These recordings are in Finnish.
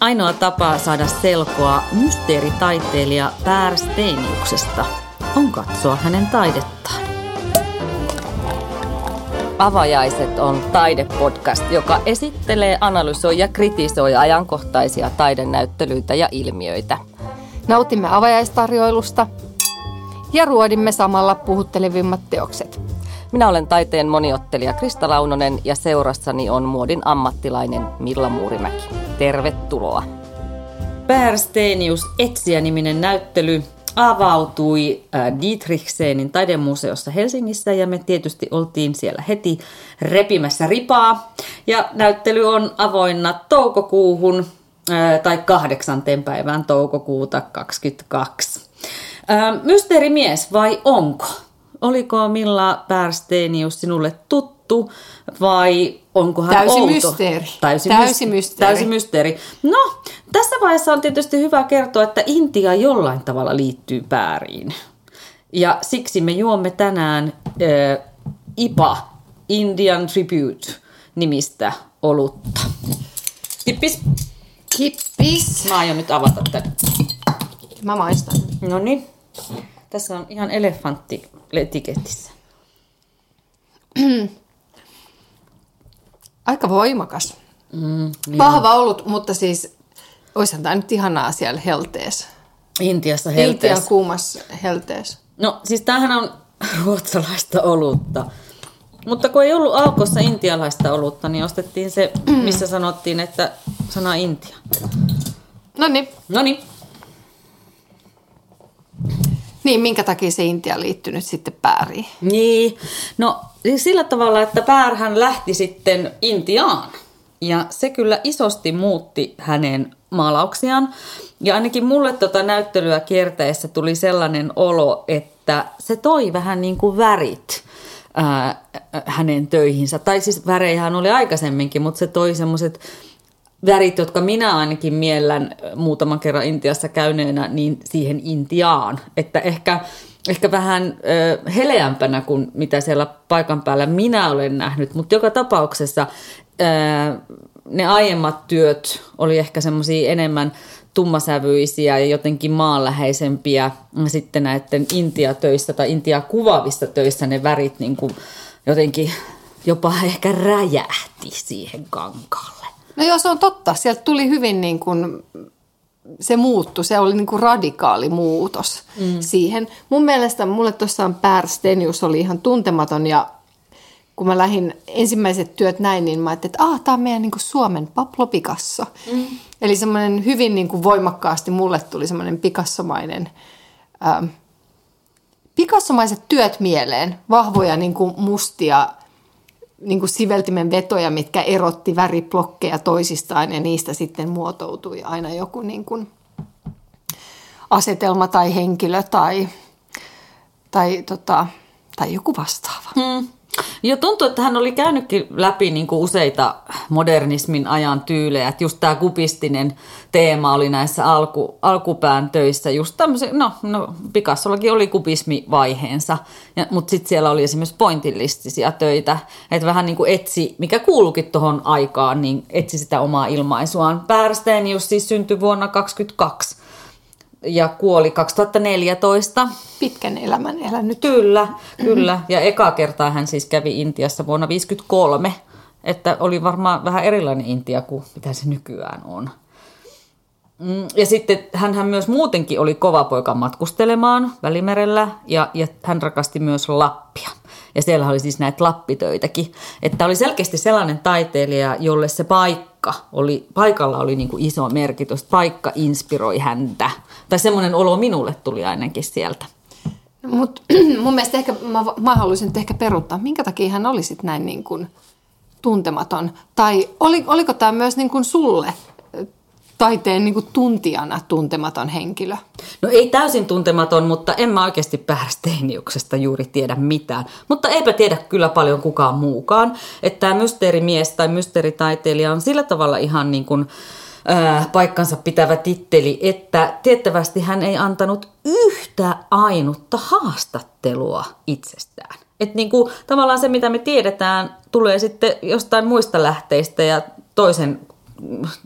ainoa tapa saada selkoa mysteeritaiteilija Pär Steiniuksesta on katsoa hänen taidettaan. Avajaiset on taidepodcast, joka esittelee, analysoi ja kritisoi ajankohtaisia taidenäyttelyitä ja ilmiöitä. Nautimme avajaistarjoilusta ja ruodimme samalla puhuttelevimmat teokset. Minä olen taiteen moniottelija Krista Launonen ja seurassani on muodin ammattilainen Milla Muurimäki. Tervetuloa. Stenius Etsiä-niminen näyttely avautui äh, Dietrichsenin taidemuseossa Helsingissä ja me tietysti oltiin siellä heti repimässä ripaa. Ja näyttely on avoinna toukokuuhun äh, tai kahdeksanteen päivään toukokuuta 2022. Äh, mysteerimies vai onko? Oliko Milla Pärsteenius sinulle tuttu vai onko hän Täysi outo? mysteeri. Täysi, Täysi myst- mysteeri. Täysi mysteeri. No, tässä vaiheessa on tietysti hyvä kertoa, että Intia jollain tavalla liittyy pääriin. Ja siksi me juomme tänään äh, IPA, Indian Tribute, nimistä olutta. Kippis. Kippis. Mä aion nyt avata tämän. Mä maistan. No niin. Tässä on ihan elefantti etiketissä. Aika voimakas. Mm, Vahva ollut, mutta siis olisihan tämä nyt ihanaa siellä helteessä. Intiassa Intian helteessä. kuumassa helteessä. No siis tämähän on ruotsalaista olutta. Mutta kun ei ollut alkossa intialaista olutta, niin ostettiin se, missä sanottiin, että sana Intia. No niin. No niin. Niin, minkä takia se Intia liittyy nyt sitten pääriin? Niin, no sillä tavalla, että Päärhän lähti sitten Intiaan. Ja se kyllä isosti muutti hänen maalauksiaan. Ja ainakin mulle tota näyttelyä kiertäessä tuli sellainen olo, että se toi vähän niin kuin värit ää, hänen töihinsä. Tai siis värejähän oli aikaisemminkin, mutta se toi semmoiset värit, jotka minä ainakin miellän muutaman kerran Intiassa käyneenä, niin siihen Intiaan. Että ehkä, ehkä vähän ö, heleämpänä kuin mitä siellä paikan päällä minä olen nähnyt, mutta joka tapauksessa ö, ne aiemmat työt oli ehkä semmoisia enemmän tummasävyisiä ja jotenkin maanläheisempiä. Sitten näiden Intia-töissä tai Intia-kuvaavissa töissä ne värit niin kuin jotenkin jopa ehkä räjähti siihen kankaalle. No joo, se on totta. Sieltä tuli hyvin niin kuin, se muuttu, se oli niin kuin radikaali muutos mm. siihen. Mun mielestä mulle tuossa Pär Stenius oli ihan tuntematon ja kun mä lähdin ensimmäiset työt näin, niin mä ajattelin, että ah, tämä on meidän niin kuin Suomen Pablo Picasso. Mm. Eli semmoinen hyvin niin kuin voimakkaasti mulle tuli semmoinen Picassomainen, ähm, Picassomaiset työt mieleen, vahvoja niin kuin mustia niin kuin siveltimen vetoja, mitkä erotti väriblokkeja toisistaan ja niistä sitten muotoutui aina joku niin kuin asetelma tai henkilö tai, tai, tota, tai joku vastaava. Hmm. Jo tuntuu, että hän oli käynytkin läpi niin kuin useita modernismin ajan tyylejä. Että just tämä kupistinen teema oli näissä alku, alkupään töissä. Just tämmöisen, no, no Picassollakin oli kubismivaiheensa, ja, mutta sitten siellä oli esimerkiksi pointillistisia töitä. Että vähän niin kuin etsi, mikä kuuluukin tuohon aikaan, niin etsi sitä omaa ilmaisuaan. Pärstenius siis syntyi vuonna 2022 ja kuoli 2014. Pitkän elämän elänyt. Kyllä, kyllä. Ja eka kertaa hän siis kävi Intiassa vuonna 1953, että oli varmaan vähän erilainen Intia kuin mitä se nykyään on. Mm, Ja sitten hän myös muutenkin oli kova poika matkustelemaan Välimerellä ja, ja hän rakasti myös Lappia. Ja siellä oli siis näitä lappitöitäkin. Että oli selkeästi sellainen taiteilija, jolle se paikka oli, paikalla oli niin kuin iso merkitys. Paikka inspiroi häntä. Tai semmoinen olo minulle tuli ainakin sieltä. Mutta mun mielestä ehkä, mä, mä haluaisin ehkä peruuttaa, minkä takia hän oli sit näin niin kuin tuntematon. Tai oli, oliko tämä myös niin kuin sulle taiteen niin kuin tuntijana tuntematon henkilö? No ei täysin tuntematon, mutta en mä oikeasti Pärsteiniuksesta juuri tiedä mitään. Mutta eipä tiedä kyllä paljon kukaan muukaan. Että tämä mysteerimies tai mysteeritaiteilija on sillä tavalla ihan niin kuin, paikkansa pitävä titteli, että tiettävästi hän ei antanut yhtä ainutta haastattelua itsestään. Että niin kuin, tavallaan se, mitä me tiedetään, tulee sitten jostain muista lähteistä ja toisen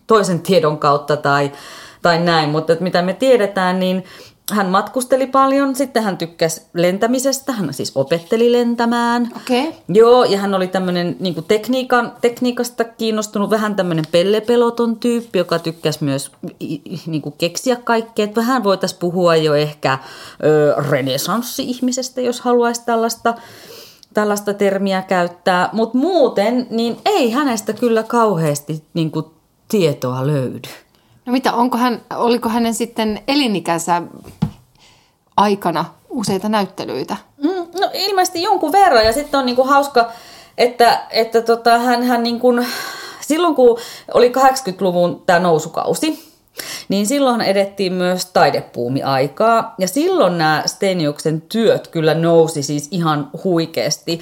toisen tiedon kautta tai, tai näin, mutta että mitä me tiedetään, niin hän matkusteli paljon, sitten hän tykkäsi lentämisestä, hän siis opetteli lentämään. Okei. Okay. Joo, ja hän oli tämmöinen niin tekniikan, tekniikasta kiinnostunut, vähän tämmöinen pellepeloton tyyppi, joka tykkäsi myös niin kuin keksiä kaikkea. Että vähän voitaisiin puhua jo ehkä ö, renesanssi-ihmisestä, jos haluaisi tällaista, tällaista termiä käyttää. Mutta muuten, niin ei hänestä kyllä kauheasti niin kuin tietoa löydy. No mitä, onko hän, oliko hänen sitten elinikänsä aikana useita näyttelyitä? Mm, no ilmeisesti jonkun verran ja sitten on niinku hauska, että, että tota, hän, hän niinku, silloin kun oli 80-luvun tämä nousukausi, niin silloin edettiin myös taidepuumi-aikaa. Ja silloin nämä Steniuksen työt kyllä nousi siis ihan huikeasti.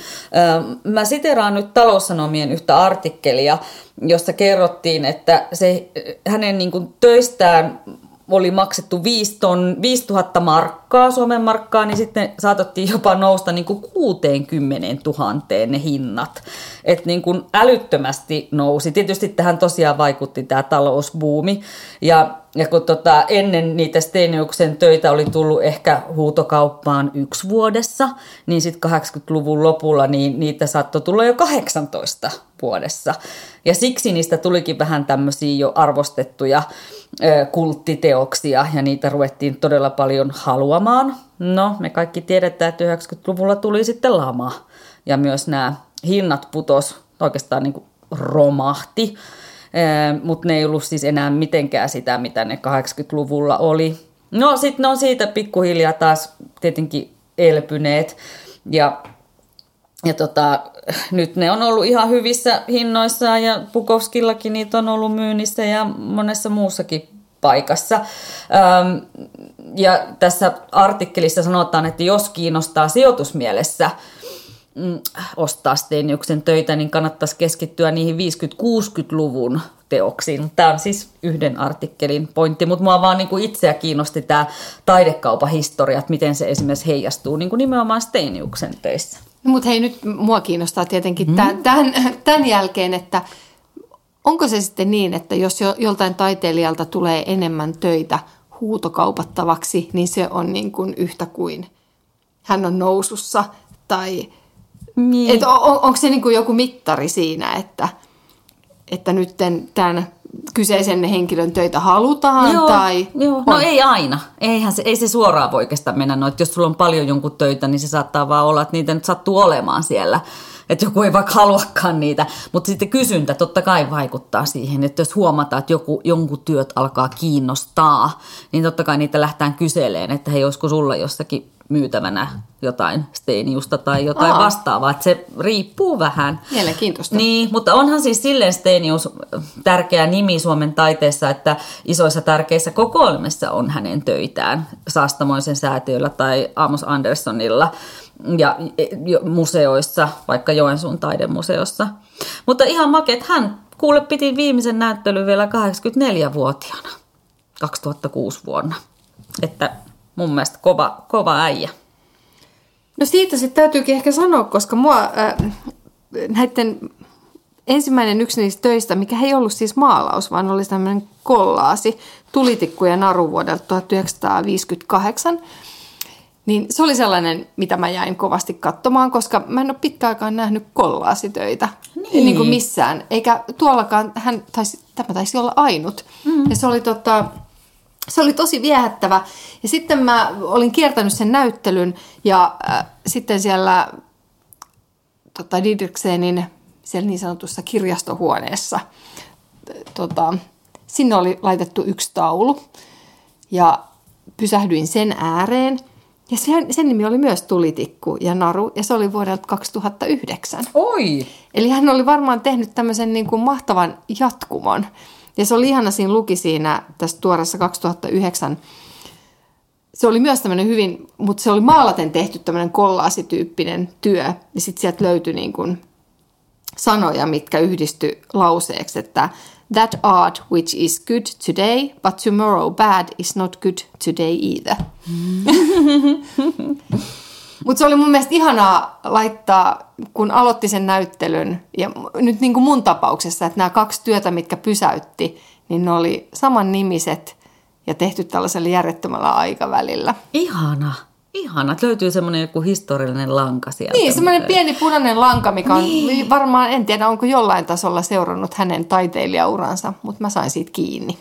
Mä siteraan nyt taloussanomien yhtä artikkelia, jossa kerrottiin, että se, hänen niin kuin töistään oli maksettu 5000 markkaa, Suomen markkaa, niin sitten saatettiin jopa nousta niin kuin 60 000 ne hinnat. Että niin kuin älyttömästi nousi. Tietysti tähän tosiaan vaikutti tämä talousbuumi. Ja, ja kun tota, ennen niitä Steniuksen töitä oli tullut ehkä huutokauppaan yksi vuodessa, niin sitten 80-luvun lopulla niin niitä saattoi tulla jo 18 vuodessa. Ja siksi niistä tulikin vähän tämmöisiä jo arvostettuja kulttiteoksia ja niitä ruvettiin todella paljon haluamaan. No, me kaikki tiedetään, että 90-luvulla tuli sitten lama ja myös nämä hinnat putos oikeastaan niin kuin romahti, mutta ne ei ollut siis enää mitenkään sitä, mitä ne 80-luvulla oli. No sitten ne on siitä pikkuhiljaa taas tietenkin elpyneet ja ja tota, nyt ne on ollut ihan hyvissä hinnoissa ja Pukovskillakin niitä on ollut myynnissä ja monessa muussakin paikassa. Ähm, ja tässä artikkelissa sanotaan, että jos kiinnostaa sijoitusmielessä mm, ostaa Steniuksen töitä, niin kannattaisi keskittyä niihin 50-60-luvun teoksiin. Tämä on siis yhden artikkelin pointti, mutta mua vaan niin kuin itseä kiinnosti tämä taidekaupahistoria, että miten se esimerkiksi heijastuu niin kuin nimenomaan Steiniuksen töissä. No, mutta hei, nyt mua kiinnostaa tietenkin mm. tämän, tämän, tämän jälkeen, että onko se sitten niin, että jos jo, joltain taiteilijalta tulee enemmän töitä huutokaupattavaksi, niin se on niin kuin yhtä kuin hän on nousussa tai niin. Et on, onko se niin kuin joku mittari siinä, että, että nyt tämän kyseisen henkilön töitä halutaan? Joo, tai joo. No ei aina. Eihän se, ei se suoraan voi oikeastaan mennä. No, että jos sulla on paljon jonkun töitä, niin se saattaa vaan olla, että niitä nyt sattuu olemaan siellä. Että joku ei vaikka haluakaan niitä. Mutta sitten kysyntä totta kai vaikuttaa siihen, että jos huomataan, että joku, jonkun työt alkaa kiinnostaa, niin totta kai niitä lähtään kyseleen, että hei, olisiko sulla jossakin myytävänä jotain Steiniusta tai jotain Aa. vastaavaa. Että se riippuu vähän. Mielenkiintoista. Niin, mutta onhan siis silleen Steinius tärkeä nimi Suomen taiteessa, että isoissa tärkeissä kokoelmissa on hänen töitään Saastamoisen säätiöllä tai Amos Anderssonilla ja museoissa, vaikka Joensuun taidemuseossa. Mutta ihan maket, hän kuule piti viimeisen näyttelyn vielä 84-vuotiaana, 2006 vuonna. Että mun mielestä kova, kova äijä. No siitä sitten täytyykin ehkä sanoa, koska mua äh, näiden ensimmäinen yksi niistä töistä, mikä ei ollut siis maalaus, vaan oli tämmöinen kollaasi, tulitikku ja naru vuodelta 1958, niin se oli sellainen, mitä mä jäin kovasti katsomaan, koska mä en ole pitkäaikaan nähnyt kollaasitöitä niin. Niin kuin missään. Eikä tuollakaan, hän taisi, tämä taisi olla ainut. Mm. Ja se oli tota, se oli tosi viehättävä. Ja sitten mä olin kiertänyt sen näyttelyn ja äh, sitten siellä tota, Didriksenin siellä niin sanotussa kirjastohuoneessa tota, sinne oli laitettu yksi taulu ja pysähdyin sen ääreen. Ja sen, sen nimi oli myös Tulitikku ja Naru, ja se oli vuodelta 2009. Oi! Eli hän oli varmaan tehnyt tämmöisen niin kuin mahtavan jatkumon. Ja se oli ihana, siinä luki siinä tässä tuoreessa 2009 se oli myös tämmöinen hyvin, mutta se oli maalaten tehty tämmöinen kollaasityyppinen työ. Ja sitten sieltä löytyi niin kuin sanoja, mitkä yhdisty lauseeksi, että That art which is good today, but tomorrow bad is not good today either. Mutta se oli mun mielestä ihanaa laittaa, kun aloitti sen näyttelyn, ja nyt niin kuin mun tapauksessa, että nämä kaksi työtä, mitkä pysäytti, niin ne oli saman nimiset ja tehty tällaisella järjettömällä aikavälillä. Ihana. Ihana, että löytyy semmoinen joku historiallinen lanka sieltä. Niin, semmoinen pieni punainen lanka, mikä on niin. varmaan, en tiedä onko jollain tasolla seurannut hänen taiteilijauransa, mutta mä sain siitä kiinni.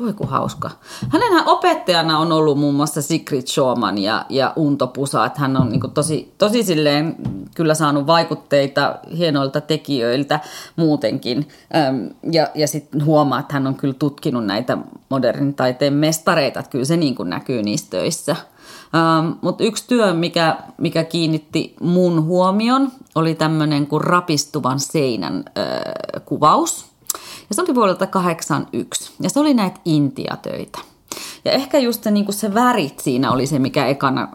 Voi kun hauska. Hänenhän opettajana on ollut muun muassa Sigrid Schoman ja, ja Unto Pusa, että hän on niin tosi, tosi silleen kyllä saanut vaikutteita hienoilta tekijöiltä muutenkin. ja ja sitten huomaa, että hän on kyllä tutkinut näitä modernin taiteen mestareita, että kyllä se niin kuin näkyy niissä töissä. Mutta yksi työ, mikä, mikä kiinnitti mun huomion, oli tämmöinen kuin rapistuvan seinän kuvaus – ja se oli vuodelta 81. Ja se oli näitä Intia-töitä. Ja ehkä just se, niin se värit siinä oli se, mikä ekana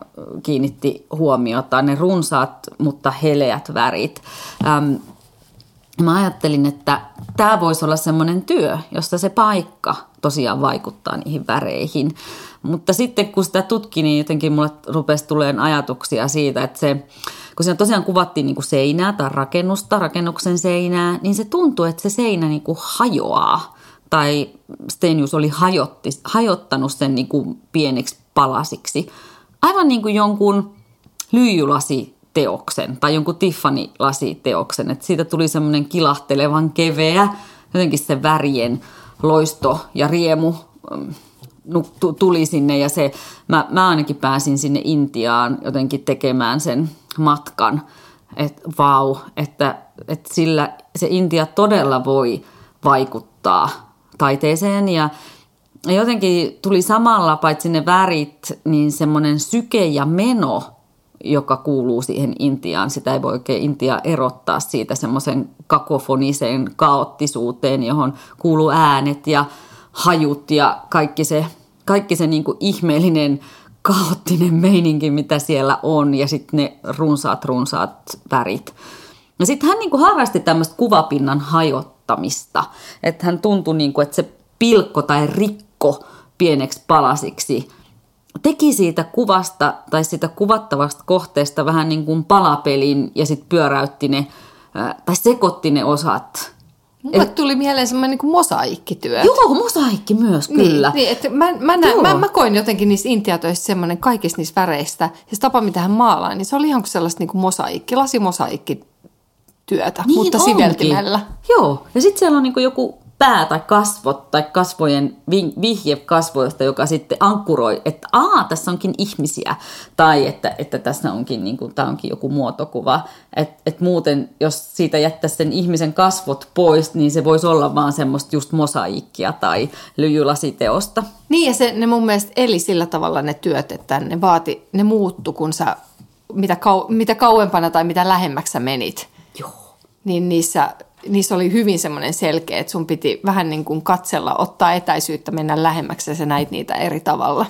kiinnitti huomiota, ne runsaat, mutta heleät värit. Ähm, mä ajattelin, että tämä voisi olla semmoinen työ, jossa se paikka tosiaan vaikuttaa niihin väreihin. Mutta sitten kun sitä tutki, niin jotenkin mulle rupesi tulemaan ajatuksia siitä, että se kun siinä tosiaan kuvattiin niin kuin seinää tai rakennusta, rakennuksen seinää, niin se tuntui, että se seinä niin kuin hajoaa. Tai Stenius oli hajotti, hajottanut sen niin kuin pieneksi palasiksi. Aivan niin kuin jonkun lyijylasiteoksen tai jonkun Tiffany-lasiteoksen. Että siitä tuli semmoinen kilahtelevan keveä, jotenkin se värien loisto ja riemu mm, tuli sinne ja se, mä, mä ainakin pääsin sinne Intiaan jotenkin tekemään sen matkan, että vau, että, että sillä se Intia todella voi vaikuttaa taiteeseen ja jotenkin tuli samalla, paitsi ne värit, niin semmoinen syke ja meno, joka kuuluu siihen Intiaan. Sitä ei voi oikein Intia erottaa siitä semmoisen kakofoniseen kaoottisuuteen, johon kuuluu äänet ja hajut ja kaikki se, kaikki se niin kuin ihmeellinen kaoottinen meininki, mitä siellä on, ja sitten ne runsaat, runsaat värit. Ja sitten hän niinku harrasti tämmöistä kuvapinnan hajottamista, että hän tuntui, niinku, että se pilkko tai rikko pieneksi palasiksi. Teki siitä kuvasta tai siitä kuvattavasta kohteesta vähän niin kuin palapelin ja sitten pyöräytti ne tai sekoitti ne osat Mulle et, tuli mieleen semmoinen niin mosaikkityö. Joo, mosaikki myös, niin, kyllä. Niin, että mä, mä, näin, mä, mä, koin jotenkin niissä intiatöissä semmoinen kaikista niistä väreistä. Ja se tapa, mitä hän maalaa, niin se oli ihan kuin sellaista niin kuin mosaikki, lasimosaikki työtä, niin mutta onkin. siveltimellä. Joo, ja sitten siellä on niin joku pää tai kasvot tai kasvojen vihje kasvoista, joka sitten ankkuroi, että aa, tässä onkin ihmisiä. Tai että, että tässä onkin, niin kuin, tämä onkin joku muotokuva. Että et muuten, jos siitä jättäisi sen ihmisen kasvot pois, niin se voisi olla vaan semmoista just mosaikkia tai lyijylasiteosta. Niin ja se, ne mun mielestä eli sillä tavalla ne työt, että ne vaati, ne muuttu, kun sä mitä, kau, mitä kauempana tai mitä lähemmäksi sä menit. Joo. Niin niissä niissä oli hyvin semmoinen selkeä, että sun piti vähän niin kuin katsella, ottaa etäisyyttä, mennä lähemmäksi ja sä näit niitä eri tavalla.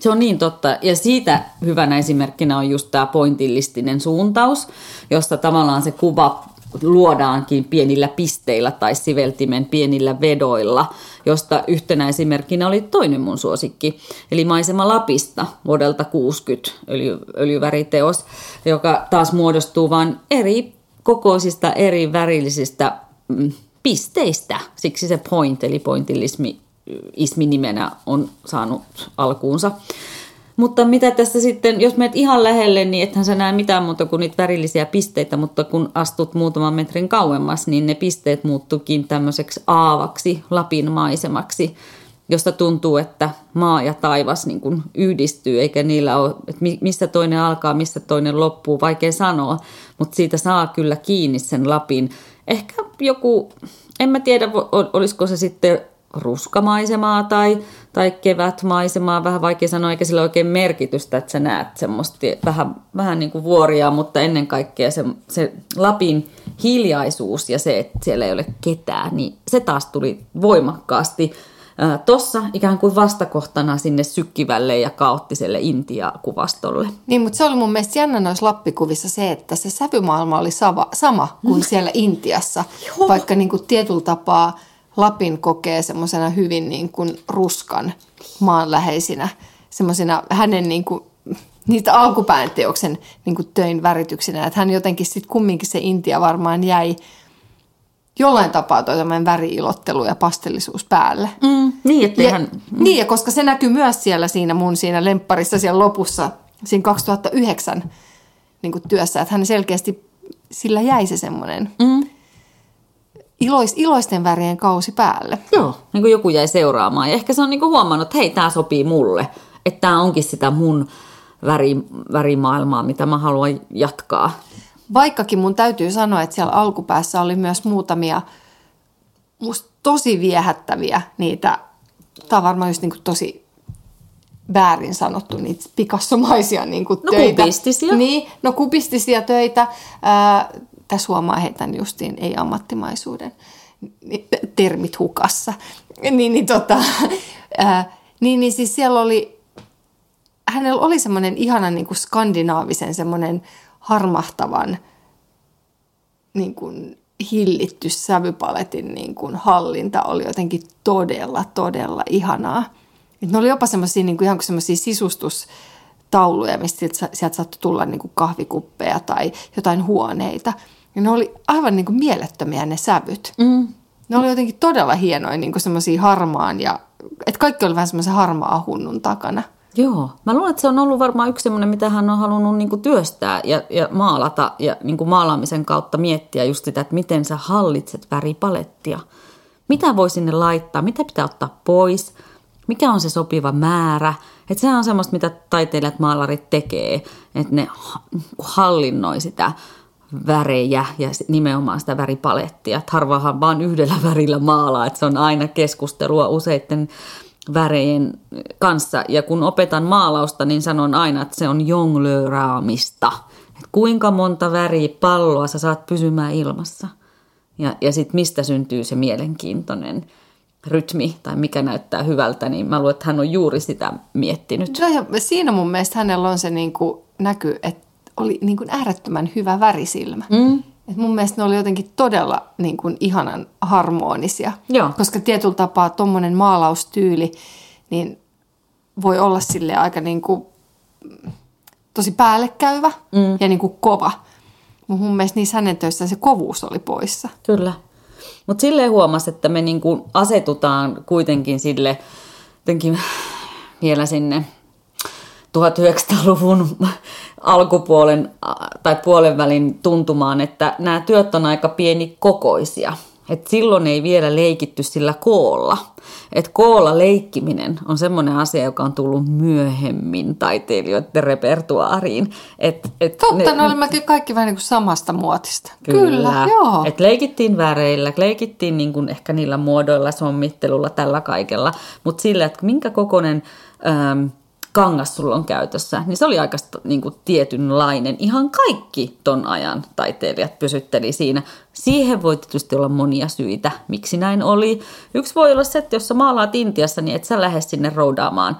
Se on niin totta. Ja siitä hyvänä esimerkkinä on just tämä pointillistinen suuntaus, josta tavallaan se kuva luodaankin pienillä pisteillä tai siveltimen pienillä vedoilla, josta yhtenä esimerkkinä oli toinen mun suosikki, eli Maisema Lapista vuodelta 60 öljy, öljyväriteos, joka taas muodostuu vain eri kokoisista eri värillisistä mm, pisteistä. Siksi se point, eli pointillismi ismi nimenä on saanut alkuunsa. Mutta mitä tässä sitten, jos menet ihan lähelle, niin ethän sä näe mitään muuta kuin niitä värillisiä pisteitä, mutta kun astut muutaman metrin kauemmas, niin ne pisteet muuttukin tämmöiseksi aavaksi, Lapin maisemaksi, josta tuntuu, että maa ja taivas niin kuin yhdistyy, eikä niillä ole, että missä toinen alkaa, missä toinen loppuu, vaikea sanoa, mutta siitä saa kyllä kiinni sen Lapin. Ehkä joku, en mä tiedä, olisiko se sitten ruskamaisemaa tai, tai kevätmaisemaa, vähän vaikea sanoa, eikä sillä oikein merkitystä, että sä näet semmoista vähän, vähän niin kuin vuoria, mutta ennen kaikkea se, se Lapin hiljaisuus ja se, että siellä ei ole ketään, niin se taas tuli voimakkaasti tuossa ikään kuin vastakohtana sinne sykkivälle ja kaoottiselle Intia-kuvastolle. Niin, mutta se oli mun mielestä jännä noissa lappikuvissa se, että se sävymaailma oli sama, sama kuin mm. siellä Intiassa, Joo. vaikka niin kuin tietyllä tapaa Lapin kokee semmoisena hyvin niin kuin ruskan maanläheisinä, semmoisena hänen niin kuin niitä alkupään teoksen niin kuin töin värityksinä. Että hän jotenkin sitten kumminkin se Intia varmaan jäi jollain tapaa toi tämmöinen väriilottelu ja pastellisuus päälle. Mm, niin, että Ja, hän... Niin, ja koska se näkyy myös siellä siinä mun siinä lempparissa siellä lopussa, siinä 2009 niin kuin työssä, että hän selkeästi, sillä jäi se semmoinen Mm, ilois, iloisten värien kausi päälle. joo, niin kuin joku jäi seuraamaan. Ja ehkä se on niin kuin huomannut, että hei, tämä sopii mulle. Että tämä onkin sitä mun väri, värimaailmaa, mitä mä haluan jatkaa. Vaikkakin mun täytyy sanoa, että siellä alkupäässä oli myös muutamia musta tosi viehättäviä niitä, tämä on varmaan just niin kuin tosi väärin sanottu, niitä pikassomaisia niin kuin No, töitä. kubistisia. Niin, no kubistisia töitä. Ää, tässä huomaa heitän justiin ei-ammattimaisuuden termit hukassa. Niin, niin, tota, ää, niin, niin siis siellä oli, hänellä oli semmoinen ihana niin kuin skandinaavisen semmoinen harmahtavan niin kuin hillitty sävypaletin niin kuin hallinta oli jotenkin todella, todella ihanaa. Et ne oli jopa semmoisia niin kuin ihan kuin semmoisia sisustustauluja, mistä sieltä, sieltä saattoi tulla niin kuin kahvikuppeja tai jotain huoneita. Ja ne oli aivan niin kuin mielettömiä ne sävyt. Mm. Ne oli jotenkin todella hienoja, niin kuin semmoisia harmaan ja, että kaikki oli vähän semmoisen harmaa hunnun takana. Joo, mä luulen, että se on ollut varmaan yksi semmoinen, mitä hän on halunnut niin kuin työstää ja, ja maalata ja niin kuin maalaamisen kautta miettiä just sitä, että miten sä hallitset väripalettia. Mitä voi sinne laittaa, mitä pitää ottaa pois, mikä on se sopiva määrä. Että sehän on semmoista, mitä taiteilijat, maalarit tekee, että ne ha- hallinnoi sitä värejä ja nimenomaan sitä väripalettia. Että harvahan vaan yhdellä värillä maalaa, että se on aina keskustelua useiden värejen kanssa. Ja kun opetan maalausta, niin sanon aina, että se on jonglööraamista. Että kuinka monta väriä palloa sä saat pysymään ilmassa. Ja, ja sitten mistä syntyy se mielenkiintoinen rytmi tai mikä näyttää hyvältä, niin mä luulen, että hän on juuri sitä miettinyt. No ja siinä mun mielestä hänellä on se niin kuin näky, että oli niin kuin äärettömän hyvä värisilmä. Mm. Et mun mielestä ne oli jotenkin todella niin kuin ihanan harmonisia. Joo. Koska tietyllä tapaa tuommoinen maalaustyyli niin voi olla sille aika niin kuin, tosi päällekäyvä mm. ja niin kuin kova. Mutta mun mielestä niissä hänen töissään se kovuus oli poissa. Kyllä. Mutta silleen huomasi, että me niinku asetutaan kuitenkin sille jotenkin vielä sinne 1900-luvun alkupuolen tai puolen välin tuntumaan, että nämä työt on aika pienikokoisia. Et silloin ei vielä leikitty sillä koolla. Et koolla leikkiminen on semmoinen asia, joka on tullut myöhemmin taiteilijoiden repertuaariin. Et, et Totta, ne, ne kaikki vähän niin kuin samasta muotista. Kyllä, joo. Et leikittiin väreillä, leikittiin niin kuin ehkä niillä muodoilla, sommittelulla, tällä kaikella, mutta sillä, että minkä kokoinen äm, kangas sulla on käytössä, niin se oli aika niin kuin tietynlainen. Ihan kaikki ton ajan taiteilijat pysytteli siinä. Siihen voi tietysti olla monia syitä, miksi näin oli. Yksi voi olla se, että jos sä maalaat Intiassa, niin et sä lähde sinne roudaamaan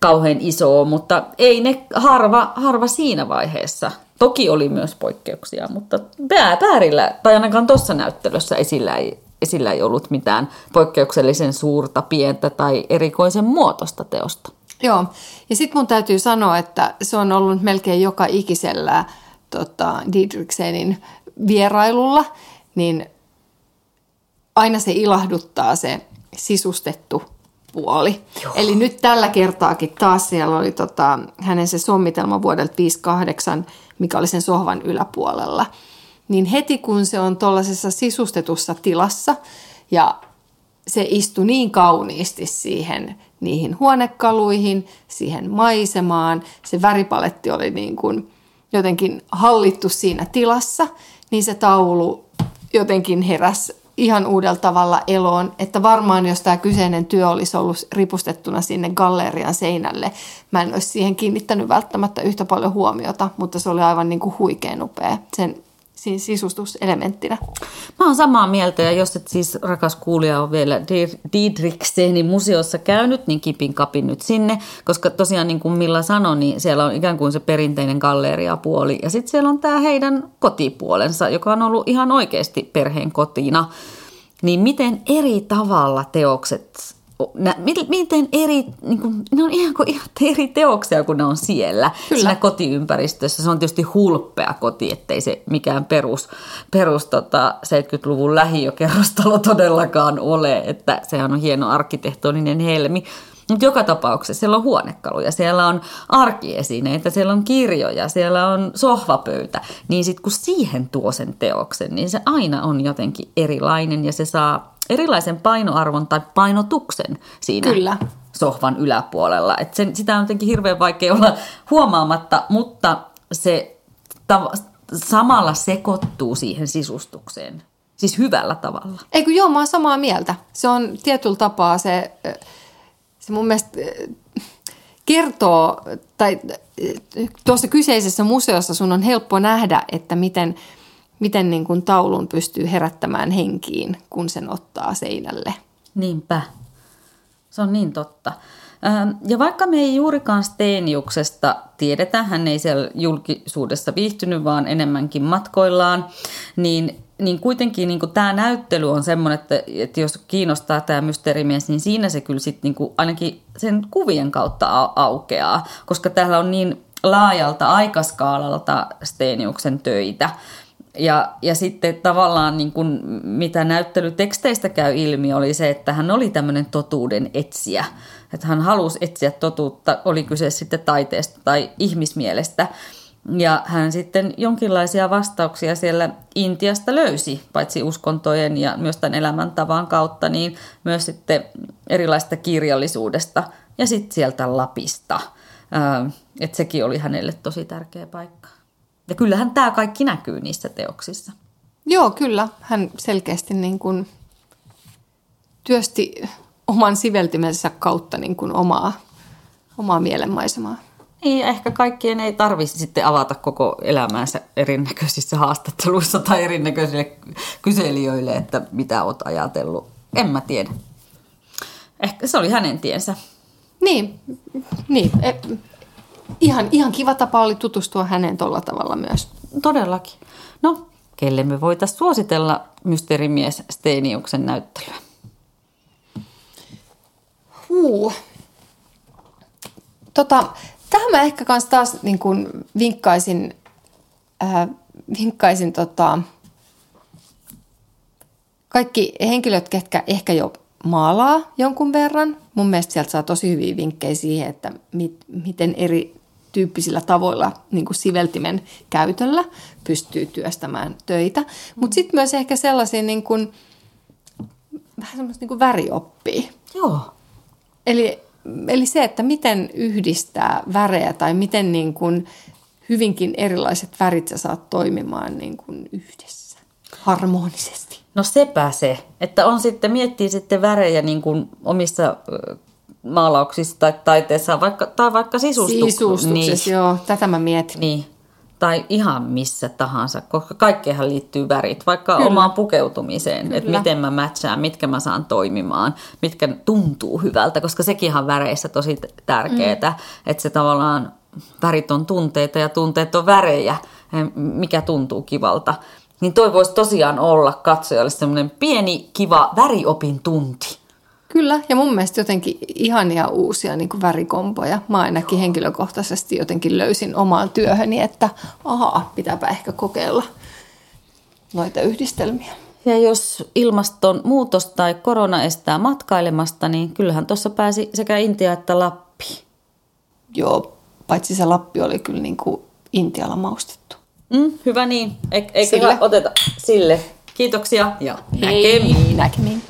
kauhean isoa, mutta ei ne harva, harva siinä vaiheessa. Toki oli myös poikkeuksia, mutta pää, päärillä, tai ainakaan tuossa näyttelyssä esillä ei, esillä ei ollut mitään poikkeuksellisen suurta, pientä tai erikoisen muotoista teosta. Joo, ja sitten mun täytyy sanoa, että se on ollut melkein joka ikisellä tota, Didriksenin vierailulla, niin aina se ilahduttaa se sisustettu puoli. Joo. Eli nyt tällä kertaakin taas siellä oli tota, hänen se sommitelma vuodelta 58, mikä oli sen sohvan yläpuolella. Niin heti kun se on tuollaisessa sisustetussa tilassa ja se istui niin kauniisti siihen niihin huonekaluihin, siihen maisemaan. Se väripaletti oli niin kuin jotenkin hallittu siinä tilassa, niin se taulu jotenkin heräsi ihan uudella tavalla eloon, että varmaan jos tämä kyseinen työ olisi ollut ripustettuna sinne gallerian seinälle, mä en olisi siihen kiinnittänyt välttämättä yhtä paljon huomiota, mutta se oli aivan niin kuin huikean upea sen siinä sisustuselementtinä. Mä oon samaa mieltä ja jos et siis rakas kuulija on vielä Didriksenin museossa käynyt, niin kipin kapin nyt sinne, koska tosiaan niin kuin Milla sanoi, niin siellä on ikään kuin se perinteinen galleriapuoli ja sitten siellä on tämä heidän kotipuolensa, joka on ollut ihan oikeasti perheen kotina. Niin miten eri tavalla teokset nä, miten eri, niin kuin, ne on ihan kuin ihan eri teoksia, kun ne on siellä, Kyllä. siinä kotiympäristössä. Se on tietysti hulppea koti, ettei se mikään perus, perus tota, 70-luvun lähiökerrostalo todellakaan ole, että sehän on hieno arkkitehtoninen helmi. Mutta joka tapauksessa siellä on huonekaluja, siellä on arkiesineitä, siellä on kirjoja, siellä on sohvapöytä. Niin sitten kun siihen tuo sen teoksen, niin se aina on jotenkin erilainen ja se saa erilaisen painoarvon tai painotuksen siinä Kyllä. sohvan yläpuolella. Et sen, sitä on jotenkin hirveän vaikea olla huomaamatta, mutta se tav- samalla sekoittuu siihen sisustukseen. Siis hyvällä tavalla. Eikö joo, mä oon samaa mieltä. Se on tietyllä tapaa se, se mun mielestä kertoo, tai tuossa kyseisessä museossa sun on helppo nähdä, että miten – miten niin kuin taulun pystyy herättämään henkiin, kun sen ottaa seinälle. Niinpä. Se on niin totta. Ja vaikka me ei juurikaan Steeniuksesta tiedetä, hän ei siellä julkisuudessa viihtynyt, vaan enemmänkin matkoillaan, niin, niin kuitenkin niin tämä näyttely on semmoinen, että, että jos kiinnostaa tämä mysteerimies, niin siinä se kyllä sitten niin ainakin sen kuvien kautta aukeaa, koska täällä on niin laajalta aikaskaalalta Steeniuksen töitä, ja, ja sitten tavallaan niin kuin, mitä näyttelyteksteistä käy ilmi oli se, että hän oli tämmöinen totuuden etsiä. Että hän halusi etsiä totuutta, oli kyse sitten taiteesta tai ihmismielestä. Ja hän sitten jonkinlaisia vastauksia siellä Intiasta löysi, paitsi uskontojen ja myös tämän elämäntavan kautta, niin myös sitten erilaista kirjallisuudesta ja sitten sieltä Lapista. Että sekin oli hänelle tosi tärkeä paikka. Ja kyllähän tämä kaikki näkyy niissä teoksissa. Joo, kyllä. Hän selkeästi niin kuin työsti oman siveltimensä kautta niin kuin omaa, omaa mielenmaisemaa. Niin, ehkä kaikkien ei tarvitsisi sitten avata koko elämäänsä erinäköisissä haastatteluissa tai erinäköisille kyselijöille, että mitä olet ajatellut. En mä tiedä. Ehkä se oli hänen tiensä. Niin, niin. E, ihan, ihan kiva tapa oli tutustua häneen tuolla tavalla myös. Todellakin. No, kelle me voitaisiin suositella mysteerimies Steeniuksen näyttelyä? Huu. Tota, tähän mä ehkä kans taas niin kuin vinkkaisin, äh, vinkkaisin tota, kaikki henkilöt, ketkä ehkä jo maalaa jonkun verran. Mun mielestä sieltä saa tosi hyviä vinkkejä siihen, että mit, miten eri tyyppisillä tavoilla niin kuin siveltimen käytöllä pystyy työstämään töitä. Mutta sitten myös ehkä sellaisia niin kuin, vähän semmoista niin kuin värioppia. Joo. Eli, eli se, että miten yhdistää värejä tai miten niin kuin hyvinkin erilaiset värit sä saat toimimaan niin kuin yhdessä harmonisesti. No sepä se, että on sitten, miettii sitten värejä niin kuin omissa maalauksissa tai taiteessa, vaikka, tai vaikka sisustuksessa. Sisustuksessa, niin, joo, tätä mä mietin. Niin, tai ihan missä tahansa, koska kaikkeenhan liittyy värit, vaikka Kyllä. omaan pukeutumiseen, että miten mä matchaan, mitkä mä saan toimimaan, mitkä tuntuu hyvältä, koska sekin on väreissä tosi tärkeää, mm. että se tavallaan värit on tunteita ja tunteet on värejä, mikä tuntuu kivalta. Niin toi voisi tosiaan olla katsojalle semmoinen pieni, kiva väriopin tunti. Kyllä, ja mun mielestä jotenkin ihania uusia niin kuin värikompoja. Mä ainakin henkilökohtaisesti jotenkin löysin omaan työhöni, että ahaa, pitääpä ehkä kokeilla noita yhdistelmiä. Ja jos ilmastonmuutos tai korona estää matkailemasta, niin kyllähän tuossa pääsi sekä Intia että Lappi. Joo, paitsi se Lappi oli kyllä niin kuin Intialla maustettu. Mm, hyvä niin. Eikö sille. oteta sille. Kiitoksia ja Hei, näkemiin. näkemiin.